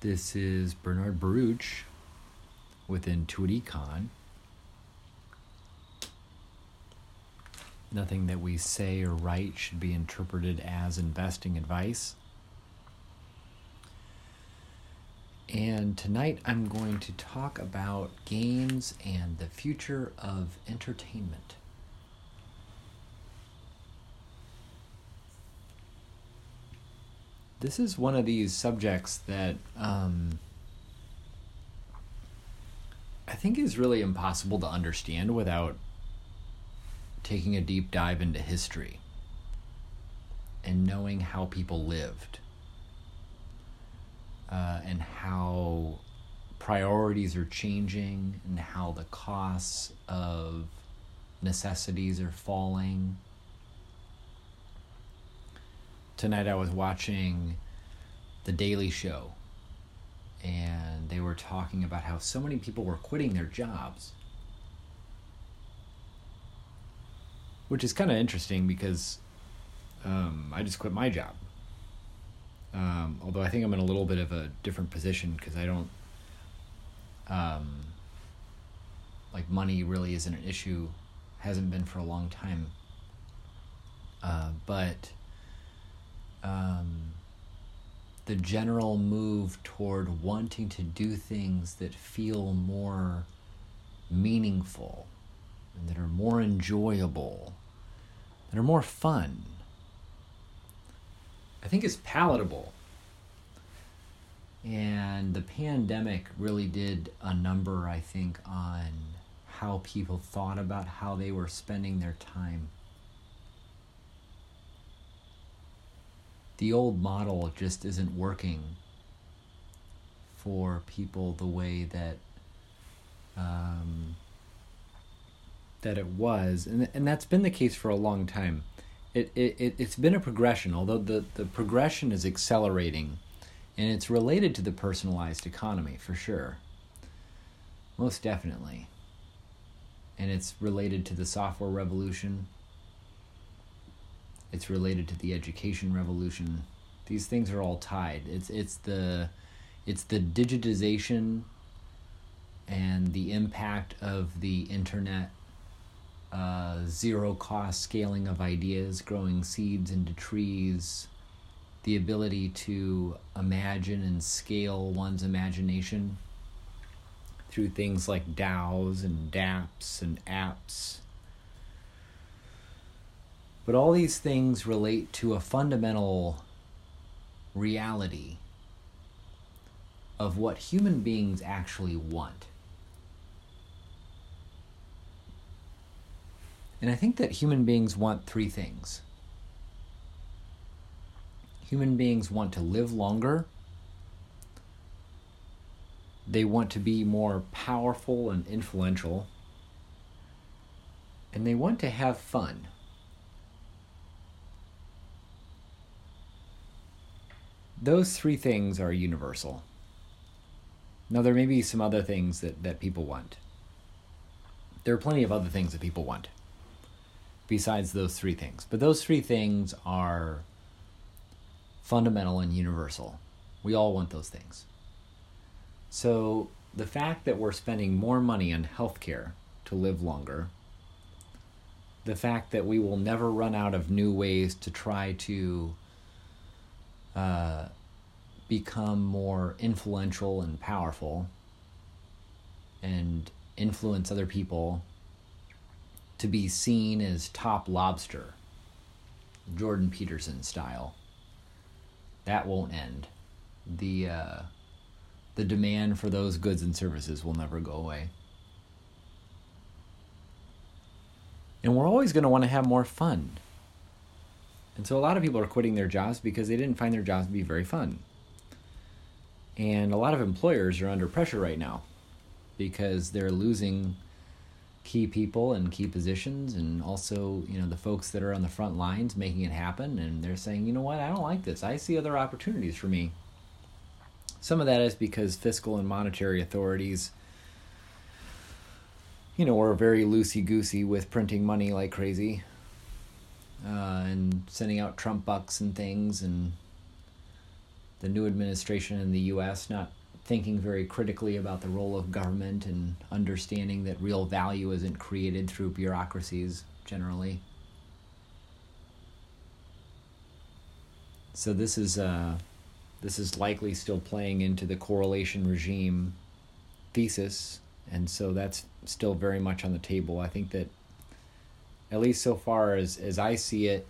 This is Bernard Baruch with Intuit. Nothing that we say or write should be interpreted as investing advice. And tonight I'm going to talk about games and the future of entertainment. This is one of these subjects that um, I think is really impossible to understand without taking a deep dive into history and knowing how people lived uh, and how priorities are changing and how the costs of necessities are falling. Tonight I was watching The Daily Show and they were talking about how so many people were quitting their jobs. Which is kind of interesting because um, I just quit my job. Um, although I think I'm in a little bit of a different position because I don't, um, like, money really isn't an issue, hasn't been for a long time. Uh, but, um, the general move toward wanting to do things that feel more meaningful and that are more enjoyable, that are more fun, I think is palatable. And the pandemic really did a number, I think, on how people thought about how they were spending their time. The old model just isn't working for people the way that um, that it was, and and that's been the case for a long time. It it it's been a progression, although the the progression is accelerating, and it's related to the personalized economy for sure. Most definitely. And it's related to the software revolution it's related to the education revolution. These things are all tied. It's it's the it's the digitization and the impact of the internet, uh, zero cost scaling of ideas, growing seeds into trees, the ability to imagine and scale one's imagination through things like DAOs and DApps and apps but all these things relate to a fundamental reality of what human beings actually want. And I think that human beings want three things. Human beings want to live longer. They want to be more powerful and influential. And they want to have fun. Those three things are universal. Now, there may be some other things that, that people want. There are plenty of other things that people want besides those three things. But those three things are fundamental and universal. We all want those things. So, the fact that we're spending more money on healthcare to live longer, the fact that we will never run out of new ways to try to uh, become more influential and powerful and influence other people to be seen as top lobster, Jordan Peterson style. That won't end. The uh, the demand for those goods and services will never go away. And we're always going to want to have more fun. And so a lot of people are quitting their jobs because they didn't find their jobs to be very fun. And a lot of employers are under pressure right now because they're losing key people and key positions and also, you know, the folks that are on the front lines making it happen and they're saying, "You know what? I don't like this. I see other opportunities for me." Some of that is because fiscal and monetary authorities you know, are very loosey goosey with printing money like crazy uh, and sending out Trump bucks and things, and the new administration in the U.S. not thinking very critically about the role of government and understanding that real value isn't created through bureaucracies generally. So this is uh, this is likely still playing into the correlation regime thesis, and so that's still very much on the table. I think that at least so far as as I see it,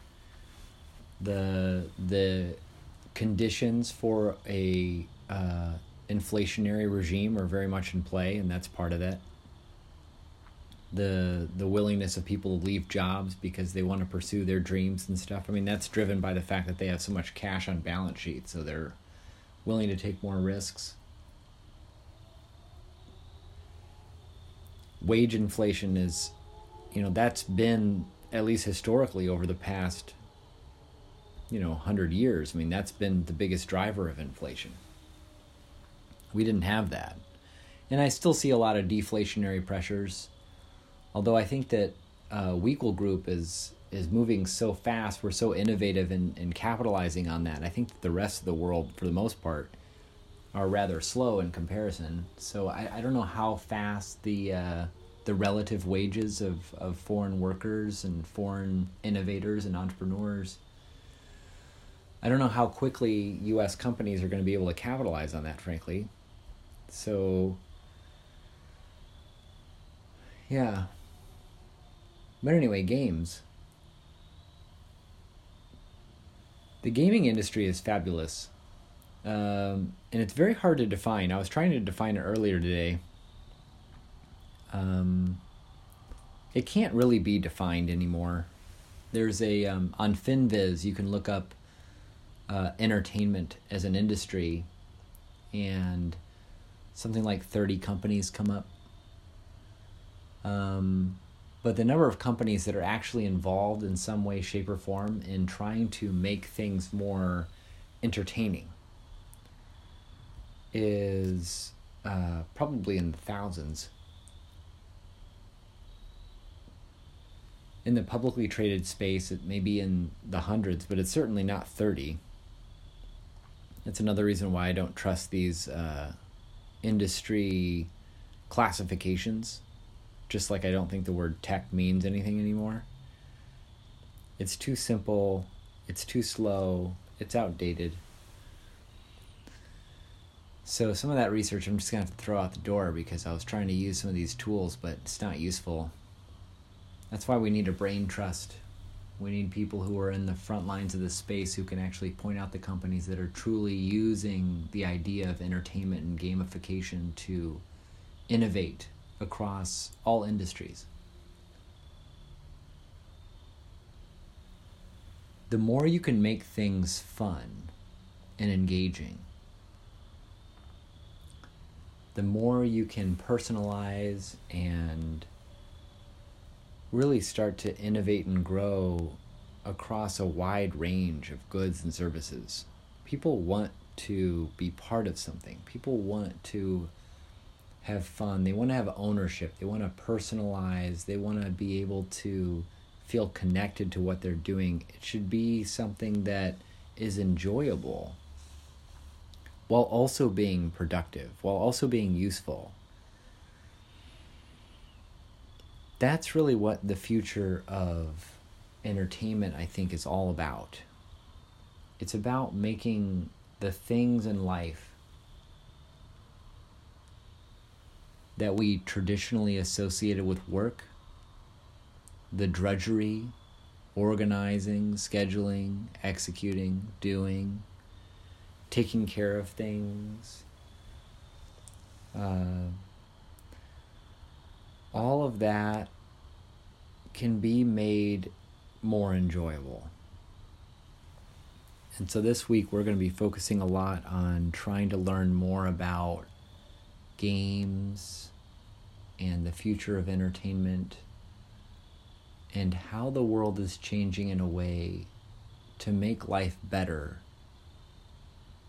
the the conditions for a uh, inflationary regime are very much in play, and that's part of that. The the willingness of people to leave jobs because they want to pursue their dreams and stuff. I mean, that's driven by the fact that they have so much cash on balance sheets, so they're willing to take more risks. Wage inflation is, you know, that's been at least historically over the past, you know, hundred years. I mean, that's been the biggest driver of inflation. We didn't have that. And I still see a lot of deflationary pressures. Although I think that uh, Weekel Group is is moving so fast, we're so innovative in, in capitalizing on that. I think that the rest of the world, for the most part, are rather slow in comparison. So I, I don't know how fast the uh, the relative wages of, of foreign workers and foreign innovators and entrepreneurs. I don't know how quickly U.S. companies are going to be able to capitalize on that, frankly. So, yeah. But anyway, games. The gaming industry is fabulous. Um, and it's very hard to define. I was trying to define it earlier today. Um, it can't really be defined anymore. There's a, um, on FinViz, you can look up uh, entertainment as an industry, and something like 30 companies come up. Um, but the number of companies that are actually involved in some way, shape, or form in trying to make things more entertaining is uh, probably in the thousands. In the publicly traded space, it may be in the hundreds, but it's certainly not 30. That's another reason why I don't trust these uh, industry classifications, just like I don't think the word tech means anything anymore. It's too simple, it's too slow, it's outdated. So some of that research I'm just gonna have to throw out the door because I was trying to use some of these tools, but it's not useful. That's why we need a brain trust. We need people who are in the front lines of the space who can actually point out the companies that are truly using the idea of entertainment and gamification to innovate across all industries. The more you can make things fun and engaging, the more you can personalize and really start to innovate and grow across a wide range of goods and services. People want to be part of something. People want to have fun. They want to have ownership. They want to personalize. They want to be able to feel connected to what they're doing. It should be something that is enjoyable while also being productive, while also being useful. That's really what the future of entertainment, I think, is all about. It's about making the things in life that we traditionally associated with work, the drudgery, organizing, scheduling, executing, doing, taking care of things. Uh, all of that can be made more enjoyable. And so this week we're going to be focusing a lot on trying to learn more about games and the future of entertainment and how the world is changing in a way to make life better.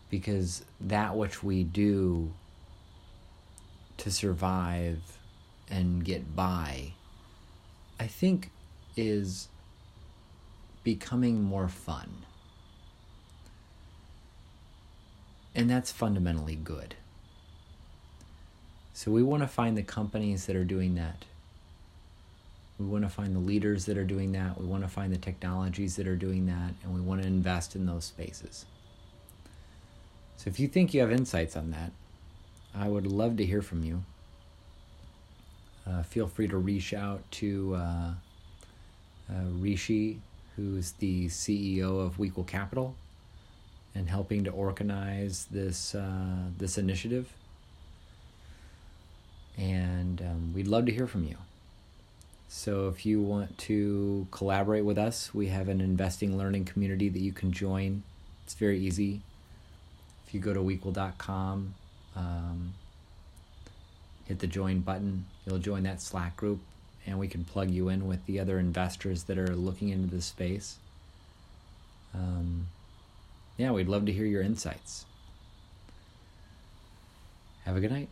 Because that which we do to survive and get by, I think is becoming more fun. And that's fundamentally good. So we want to find the companies that are doing that. We want to find the leaders that are doing that. We want to find the technologies that are doing that. And we want to invest in those spaces. So if you think you have insights on that, I would love to hear from you. Uh, feel free to reach out to uh, uh, Rishi, who's the CEO of Wequel Capital, and helping to organize this uh, this initiative. And um, we'd love to hear from you. So if you want to collaborate with us, we have an investing learning community that you can join. It's very easy. If you go to wequel.com, um, hit the join button, you'll join that Slack group, and we can plug you in with the other investors that are looking into this space. Um, yeah, we'd love to hear your insights. Have a good night.